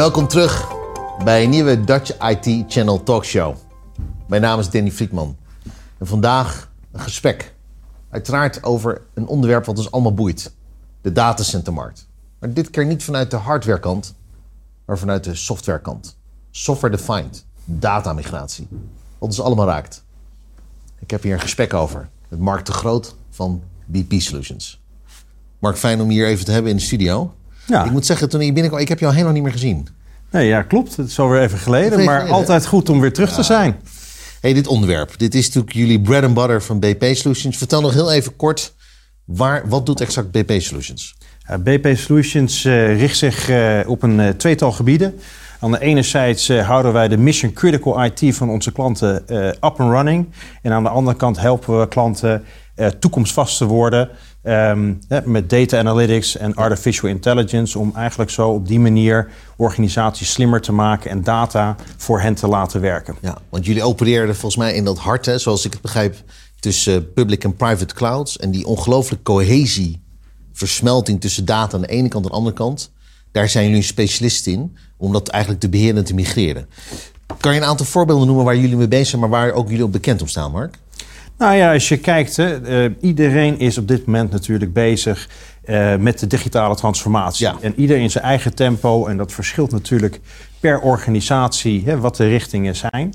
Welkom terug bij een nieuwe Dutch IT Channel Talkshow. Mijn naam is Danny Friedman. En vandaag een gesprek. Uiteraard over een onderwerp wat ons allemaal boeit. De datacentermarkt. Maar dit keer niet vanuit de hardwarekant, maar vanuit de softwarekant. Software defined, datamigratie. Wat ons allemaal raakt. Ik heb hier een gesprek over met Mark de Groot van BP Solutions. Mark, fijn om je hier even te hebben in de studio. Ja. Ik moet zeggen, toen je binnenkwam, ik heb jou lang niet meer gezien. Nee, ja, klopt. Het is alweer even geleden. Even maar geleden, altijd goed om weer terug te zijn. Hey, dit onderwerp. Dit is natuurlijk jullie bread and butter van BP Solutions. Vertel nog heel even kort, waar, wat doet exact BP Solutions? Ja, BP Solutions eh, richt zich eh, op een eh, tweetal gebieden. Aan de ene zijde houden wij de mission critical IT van onze klanten up and running. En aan de andere kant helpen we klanten eh, toekomstvast te worden ehm, met data analytics en artificial intelligence. Om eigenlijk zo op die manier organisaties slimmer te maken en data voor hen te laten werken. Ja, want jullie opereerden volgens mij in dat hart, hè, zoals ik het begrijp, tussen eh, public en private clouds. En die ongelooflijke cohesie, versmelting tussen data aan de ene kant en de andere kant. Daar zijn jullie een specialist in, om dat eigenlijk te beheren en te migreren. Kan je een aantal voorbeelden noemen waar jullie mee bezig zijn, maar waar ook jullie op bekend om staan, Mark? Nou ja, als je kijkt, hè, eh, iedereen is op dit moment natuurlijk bezig eh, met de digitale transformatie. Ja. En ieder in zijn eigen tempo. En dat verschilt natuurlijk per organisatie hè, wat de richtingen zijn.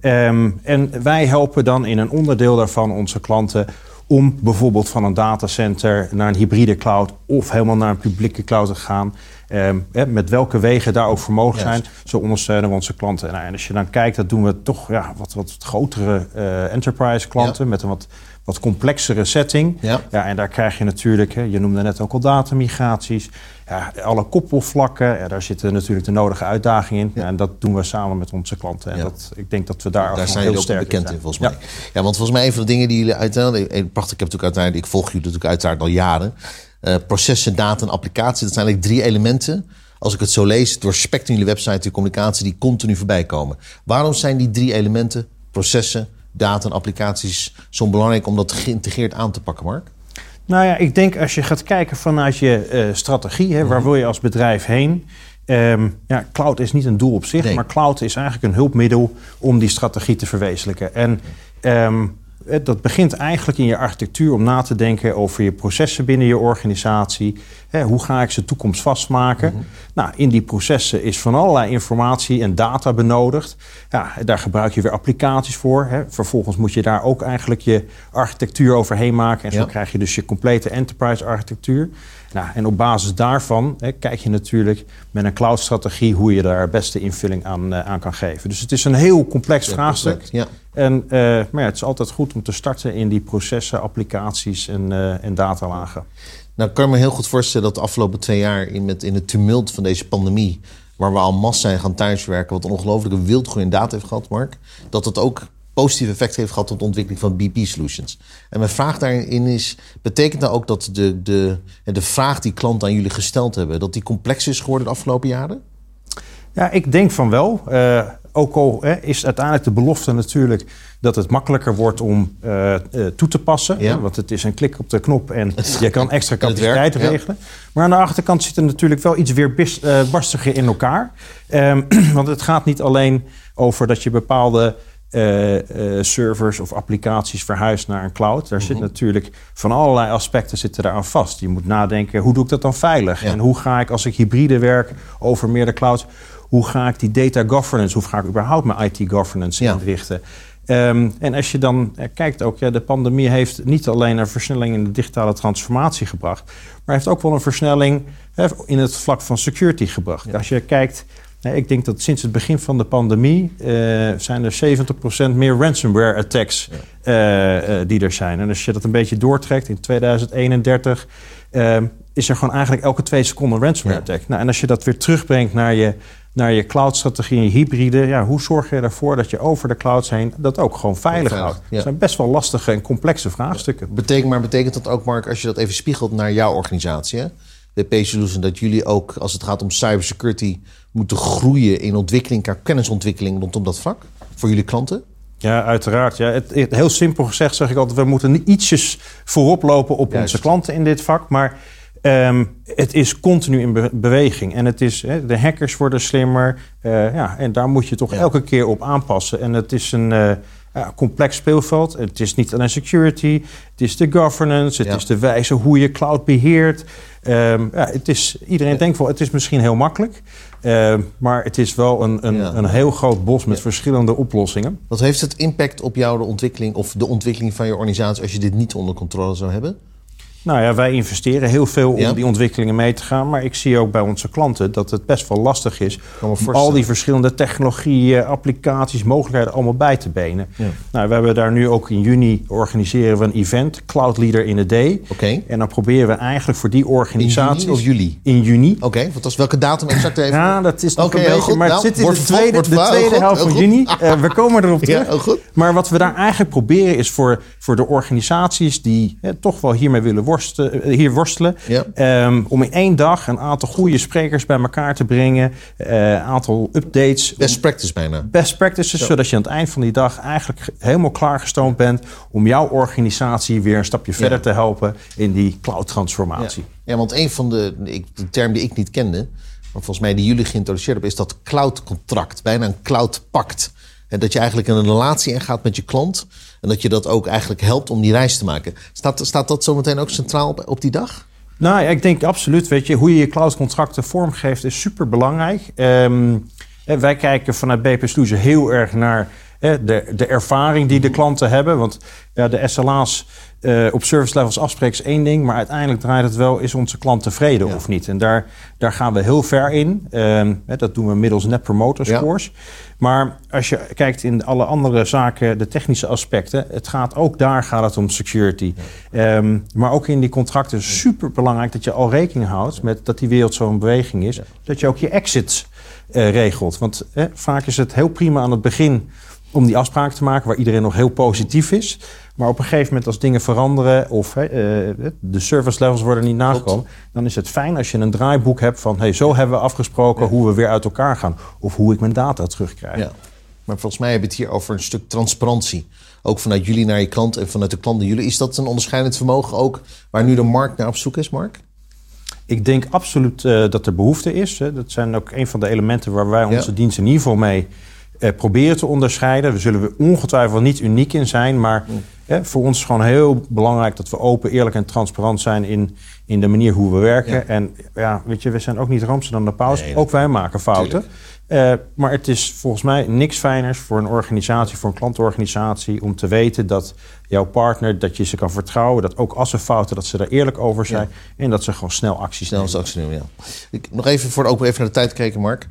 Ehm, en wij helpen dan in een onderdeel daarvan onze klanten om bijvoorbeeld van een datacenter naar een hybride cloud of helemaal naar een publieke cloud te gaan. Ehm, met welke wegen daar ook voor mogelijk zijn, Juist. zo ondersteunen we onze klanten. Nou, en als je dan kijkt, dat doen we toch ja, wat, wat grotere eh, enterprise klanten met een wat, wat complexere setting. Ja. en daar krijg je natuurlijk, hè, je noemde net ook al datamigraties, ja, alle koppelvlakken. Ja, daar zitten natuurlijk de nodige uitdagingen in. Ja, en dat doen we samen met onze klanten. En Ja. dat, ik denk dat we daar, Daar zijn heel ook sterk bekend in, volgens mij. Ja. want volgens mij een van de dingen die jullie uiteindelijk... eh, Prachtig, ik heb natuurlijk uiteindelijk... Ik volg jullie natuurlijk uiteraard al jaren. Eh, processen, data en applicatie. Dat zijn eigenlijk drie elementen. Als ik het zo lees, door spectrum jullie website, die communicatie... die continu voorbij komen. Waarom zijn die drie elementen, processen, data en applicaties... zo belangrijk om dat geïntegreerd aan te pakken, Mark? Nou ja, ik denk als je gaat kijken vanuit je eh, strategie, hè, waar wil je als bedrijf heen? Ehm, ja, cloud is niet een doel op zich, Nee. maar cloud is eigenlijk een hulpmiddel om die strategie te verwezenlijken. En ehm, eh, dat begint eigenlijk in je architectuur om na te denken over je processen binnen je organisatie. Hè, hoe ga ik ze toekomstvast maken? Nou, in die processen is van allerlei informatie en data benodigd. Ja, daar gebruik je weer applicaties voor. Vervolgens moet je daar ook eigenlijk je architectuur overheen maken. En zo Ja. krijg je dus je complete enterprise architectuur. Nou, en op basis daarvan hè, kijk je natuurlijk met een cloud-strategie hoe je daar beste invulling aan, eh, aan kan geven. Dus het is een heel complex vraagstuk. perfect. Ja. En, eh, maar ja, het is altijd goed om te starten in die processen, applicaties en, eh, en datalagen. Nou, ik kan me heel goed voorstellen dat de afgelopen twee jaar... in, met, in het tumult van deze pandemie... waar we al massa zijn gaan thuiswerken... wat een ongelooflijke wildgroei in data heeft gehad, Mark... dat het ook positief effect heeft gehad op de ontwikkeling van BP Solutions. En mijn vraag daarin is... betekent dat ook dat de, de, de vraag die klanten aan jullie gesteld hebben... dat die complex is geworden de afgelopen jaren? Ja, ik denk van wel. Eh, ook al hè, is uiteindelijk de belofte natuurlijk dat het makkelijker wordt om eh, eh, toe te passen. Ja. Hè, want het is een klik op de knop en je kan extra werkt, capaciteit ja. regelen. Maar aan de achterkant zit er natuurlijk wel iets weer bis, eh, barstiger in elkaar. Ehm, want het gaat niet alleen over dat je bepaalde servers of applicaties verhuist naar een cloud. Daar Mhm. zit natuurlijk van allerlei aspecten zitten daar aan vast. Je moet nadenken, hoe doe ik dat dan veilig? Ja. En hoe ga ik als ik hybride werk over meerdere clouds... hoe ga ik die data governance, hoe ga ik überhaupt mijn IT governance Ja. inrichten? Ehm, en als je dan eh, kijkt ook, ja, de pandemie heeft niet alleen een versnelling in de digitale transformatie gebracht, maar heeft ook wel een versnelling hè, in het vlak van security gebracht. Als je kijkt, ik denk dat sinds het begin van de pandemie eh, zijn er 70% meer ransomware attacks eh, die er zijn. En als je dat een beetje doortrekt in 2031, ehm, is er gewoon eigenlijk elke twee seconden een ransomware Ja. attack. Nou, en als je dat weer terugbrengt naar je, naar je cloud-strategie en je hybride, ja, hoe zorg je ervoor dat je over de clouds heen dat ook gewoon veilig houdt? Dat zijn best wel lastige en complexe vraagstukken. Betekent, maar betekent dat ook, Mark, als je dat even spiegelt naar jouw organisatie, hè? BP Solutions, dat jullie ook, als het gaat om cybersecurity, moeten groeien in ontwikkeling, kennisontwikkeling rondom dat vlak? Voor jullie klanten? Ja, uiteraard. Ja. Het, het- heel simpel gezegd zeg ik altijd... we moeten ietsjes voorop lopen op Juist. onze klanten in dit vak. Maar Ehm, het is continu in be- beweging. En het is, hè, de hackers worden slimmer. Eh, ja, en daar moet je toch Ja. elke keer op aanpassen. En het is een eh, ja, complex speelveld. Het is niet alleen security. Het is de governance. Het Ja. is de wijze hoe je cloud beheert. Ehm, ja, het is, iedereen denkt wel, het is misschien heel makkelijk. Ehm, maar het is wel een, een, een heel groot bos met verschillende oplossingen. Wat heeft het impact op jou, de ontwikkeling of de ontwikkeling van je organisatie als je dit niet onder controle zou hebben? Nou ja, wij investeren heel veel om Ja. die ontwikkelingen mee te gaan. Maar ik zie ook bij onze klanten dat het best wel lastig is om al die verschillende technologieën, applicaties, mogelijkheden allemaal bij te benen. Ja. Nou, we hebben daar nu ook in juni organiseren we een event, Cloud Leader in a Day. Oké. En dan proberen we eigenlijk voor die In organisaties... juni of juli? In juni. Oké, wat was welke datum exact even? Ja, dat is nog een beetje, goed. maar het Nou, zit in de tweede, de tweede helft van juni. Eh, we komen erop Ja, terug. heel goed. Maar wat we daar eigenlijk proberen is voor, voor de organisaties die hè, toch wel hiermee willen worstelen, eh, hier worstelen, Ja. ehm, om in één dag een aantal goede sprekers bij elkaar te brengen, een aantal updates, Best practice bijna. best practices, zodat je aan het eind van die dag eigenlijk helemaal klaargestoomd bent om jouw organisatie weer een stapje verder te helpen in die cloud transformatie. Ja. want een van de, de term die ik niet kende, maar volgens mij die jullie geïntroduceerd hebben, is dat cloud contract. Bijna een cloud pact. En dat je eigenlijk een relatie ingaat met je klant. En dat je dat ook eigenlijk helpt om die reis te maken. Staat, staat dat zometeen ook centraal op, op die dag? Nou ik denk absoluut, weet je, hoe je je cloudcontracten vormgeeft is super belangrijk. wij kijken vanuit BP Solutions heel erg naar de, de ervaring die de klanten hebben. Want ja, de SLA's eh, op service levels afspreken is één ding, maar uiteindelijk draait het wel, is onze klant tevreden Ja. of niet? En daar, daar gaan we heel ver in. Ehm, hè, dat doen we middels Net Promoter Ja. Scores. Maar als je kijkt in alle andere zaken, de technische aspecten, het gaat ook daar gaat het om security. Ehm, maar ook in die contracten is super belangrijk dat je al rekening houdt met dat die wereld zo'n beweging is. Dat je ook je exits eh, regelt. Want vaak is het heel prima aan het begin om die afspraak te maken waar iedereen nog heel positief is. Maar op een gegeven moment als dingen veranderen of eh, de service levels worden niet nagekomen, dan is het fijn als je een draaiboek hebt van hey, zo hebben we afgesproken hoe we weer uit elkaar gaan of hoe ik mijn data terugkrijg. Ja. Maar volgens mij hebben we het hier over een stuk transparantie. Ook vanuit jullie naar je klant en vanuit de klant naar jullie. Is dat een onderscheidend vermogen ook waar nu de markt naar op zoek is, Mark? Ik denk absoluut eh, dat er behoefte is. Hè. Dat zijn ook een van de elementen waar wij onze Ja. dienst in ieder geval mee eh, proberen te onderscheiden. We zullen er ongetwijfeld niet uniek in zijn, maar hè, voor ons is gewoon heel belangrijk dat we open, eerlijk en transparant zijn in, in de manier hoe we werken. Ja. En ja, weet je, we zijn ook niet roomser dan de paus. Nee, ook wij maken fouten. Eh, maar het is volgens mij niks fijners voor een organisatie, voor een klantorganisatie, om te weten dat jouw partner, dat je ze kan vertrouwen, dat ook als ze fouten, dat ze daar eerlijk over zijn en dat ze gewoon snel acties Snel nemen. nemen, ja. Ik, nog even voor ook even naar de tijd kijken, Mark.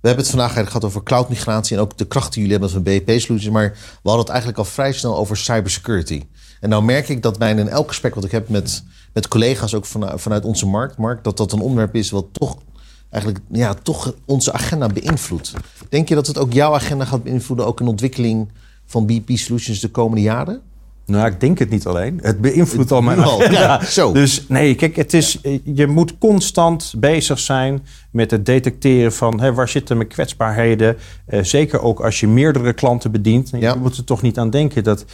We hebben het vandaag eigenlijk gehad over cloudmigratie en ook de kracht die jullie hebben van BP Solutions. Maar we hadden het eigenlijk al vrij snel over cybersecurity. En nou merk ik dat bijna in elk gesprek wat ik heb met, met collega's, ook vanuit, onze markt, Mark, dat dat een onderwerp is wat toch eigenlijk ja, toch onze agenda beïnvloedt. Denk je dat het ook jouw agenda gaat beïnvloeden, ook een ontwikkeling van BP Solutions de komende jaren? Nou, ik denk het niet alleen. Het beïnvloedt al mijn al, ja, zo. Dus nee, kijk, het is, je moet constant bezig zijn met het detecteren van hè, waar zitten mijn kwetsbaarheden. Eh, zeker ook als je meerdere klanten bedient. Ja. Je moet er toch niet aan denken dat.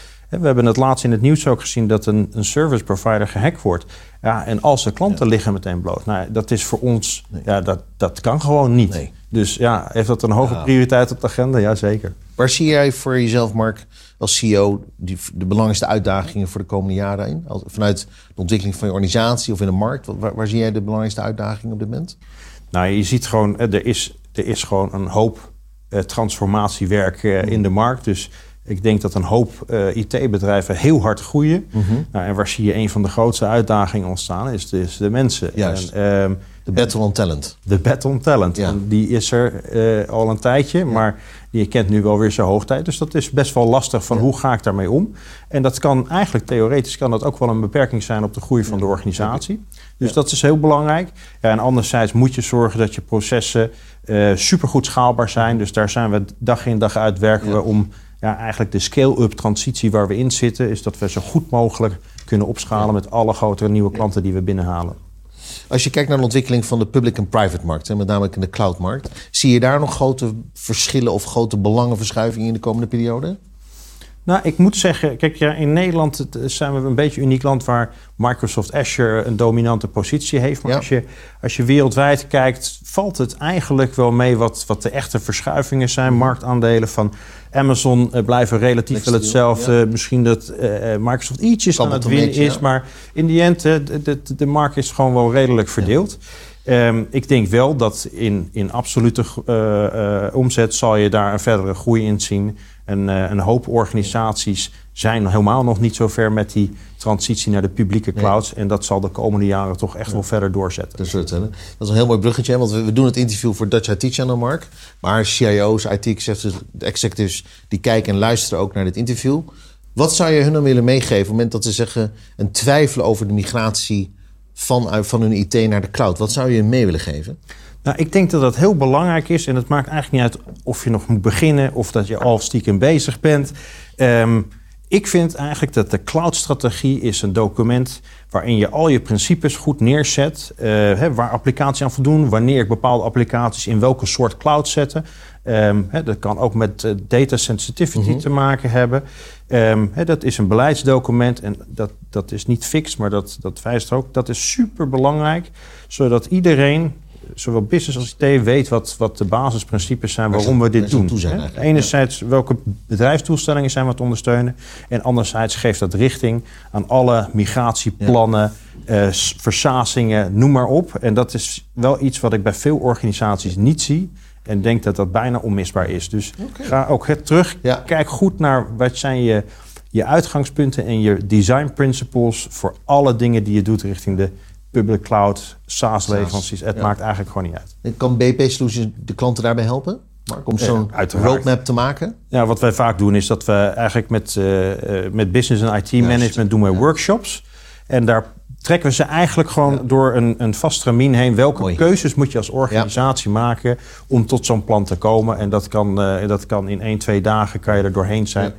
We hebben het laatst in het nieuws ook gezien dat een, een service provider gehackt wordt. Ja, en als de klanten liggen meteen bloot. Nou, dat is voor ons, ja, dat, dat kan gewoon niet. Nee. Dus ja, heeft dat een hoge prioriteit op de agenda? Jazeker. Waar zie jij voor jezelf, Mark, als CEO, die, de belangrijkste uitdagingen voor de komende jaren in? Vanuit de ontwikkeling van je organisatie of in de markt, waar, waar zie jij de belangrijkste uitdagingen op dit moment? Nou, je ziet gewoon, er is, er is gewoon een hoop eh, transformatiewerk eh, in de markt. Dus ik denk dat een hoop eh, IT-bedrijven heel hard groeien. nou, en waar zie je een van de grootste uitdagingen ontstaan, is de, is de mensen. Juist. En, ehm, De battle on talent. de battle on talent. Ja. En die is er eh, al een tijdje, maar die kent nu wel weer zijn hoogtijd. Dus dat is best wel lastig van hoe ga ik daarmee om. En dat kan eigenlijk theoretisch kan dat ook wel een beperking zijn op de groei van de organisatie. Dus dat is heel belangrijk. Ja, en anderzijds moet je zorgen dat je processen eh supergoed schaalbaar zijn. Dus daar zijn we dag in dag uit werken we om ja, eigenlijk de scale-up transitie waar we in zitten, is dat we zo goed mogelijk kunnen opschalen met alle grotere nieuwe klanten die we binnenhalen. Als je kijkt naar de ontwikkeling van de public en private markt, hè, met name in de cloudmarkt, zie je daar nog grote verschillen of grote belangenverschuivingen in de komende periode? Nou, ik moet zeggen, kijk, ja, in Nederland zijn we een beetje een uniek land waar Microsoft Azure een dominante positie heeft. Maar als, je, als je wereldwijd kijkt, valt het eigenlijk wel mee wat, wat de echte verschuivingen zijn. Mhm. Marktaandelen van Amazon uh, blijven relatief wel hetzelfde. Misschien dat uh, Microsoft ietsjes aan het winnen is. Maar in die end, de, de, de markt is gewoon wel redelijk verdeeld. Um, ik denk wel dat in, in absolute uh, omzet zal je daar een verdere groei in zien. En uh, een hoop organisaties zijn helemaal nog niet zo ver met die transitie naar de publieke clouds. En dat zal de komende jaren toch echt wel verder doorzetten. Dat is, het, dat is een heel mooi bruggetje, want we, doen het interview voor Dutch IT Channel, Mark. Maar CIO's, IT-executives, die kijken en luisteren ook naar dit interview. Wat zou je hun dan willen meegeven op het moment dat ze zeggen... een twijfelen over de migratie van, van hun IT naar de cloud? Wat zou je mee willen geven? Nou, ik denk dat dat heel belangrijk is. En het maakt eigenlijk niet uit of je nog moet beginnen of dat je al stiekem bezig bent. Um, ik vind eigenlijk dat de cloud-strategie is een document waarin je al je principes goed neerzet. Uh, hè, waar applicaties aan voldoen, wanneer ik bepaalde applicaties in welke soort cloud zetten. Um, hè, dat kan ook met uh, data sensitivity mhm. te maken hebben. Um, hè, dat is een beleidsdocument en dat, dat is niet fix, maar dat, dat wijst ook. Dat is super belangrijk, zodat iedereen zowel business als IT weet wat, wat de basisprincipes zijn waarom we dit doen. Enerzijds welke bedrijfsdoelstellingen zijn we het ondersteunen. En anderzijds geeft dat richting aan alle migratieplannen, ja. uh, versazingen, noem maar op. En dat is wel iets wat ik bij veel organisaties niet zie. En denk dat dat bijna onmisbaar is. Dus ga ook terug. Kijk goed naar wat zijn je, je uitgangspunten en je design principles voor alle dingen die je doet richting de public cloud, SaaS-leveranties. Het maakt eigenlijk gewoon niet uit. kan BP Solutions de klanten daarbij helpen? Mark, om zo'n roadmap te maken? Ja, wat wij vaak doen is dat we eigenlijk met, uh, met business en IT management doen we workshops. En daar trekken we ze eigenlijk gewoon door een, een vast heen. Welke keuzes moet je als organisatie maken om tot zo'n plan te komen? En dat kan, uh, dat kan in één, twee dagen kan je er doorheen zijn.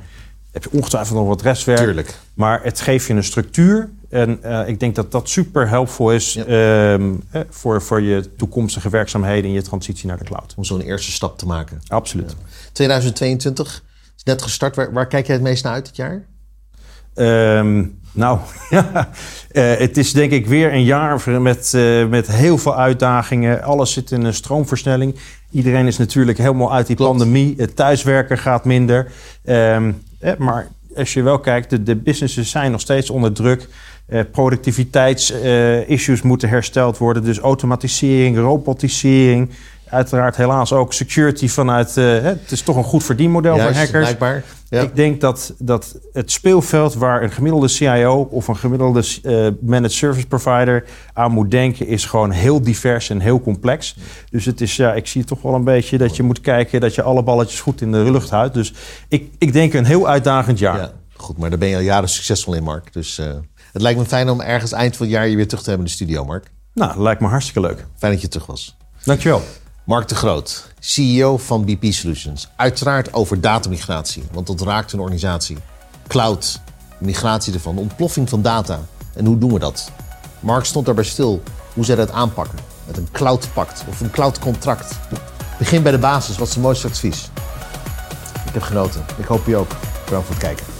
Heb je ongetwijfeld nog wat restwerk. Tuurlijk. Maar het geeft je een structuur en uh, ik denk dat dat super helpvol is ja. uh, voor, voor je toekomstige werkzaamheden en je transitie naar de cloud. Om zo'n eerste stap te maken. Absoluut. Ja. 2022 is net gestart. Waar, waar, kijk jij het meest naar uit dit jaar? Um, nou, ja. Uh, het is denk ik weer een jaar met, met heel veel uitdagingen. Alles zit in een stroomversnelling. Iedereen is natuurlijk helemaal uit die Klopt. pandemie. Het thuiswerken gaat minder. Um, maar als je wel kijkt, de, de businesses zijn nog steeds onder druk. Uh, productiviteitsissues uh, moeten hersteld worden. Dus automatisering, robotisering. Uiteraard helaas ook security vanuit... Uh, het is toch een goed verdienmodel Juist, voor hackers. Blijkbaar. Ja. Ik denk dat, dat het speelveld waar een gemiddelde CIO... of een gemiddelde managed service provider aan moet denken... is gewoon heel divers en heel complex. Dus het is, ja, ik zie toch wel een beetje dat je moet kijken... dat je alle balletjes goed in de lucht houdt. Dus ik, ik denk een heel uitdagend jaar. Ja, goed, maar daar ben je al jaren succesvol in, Mark. Dus... Het lijkt me fijn om ergens eind van het jaar je weer terug te hebben in de studio, Mark. Nou, dat lijkt me hartstikke leuk. Fijn dat je terug was. Dankjewel. Mark de Groot, CEO van BP Solutions. Uiteraard over datamigratie, want dat raakt een organisatie. Cloud, migratie ervan, ontploffing van data. En hoe doen we dat? Mark stond daarbij stil hoe zij dat aanpakken. Met een cloudpact of een cloudcontract. Begin bij de basis, wat is het mooiste advies? Ik heb genoten. Ik hoop je ook. Bedankt voor het kijken.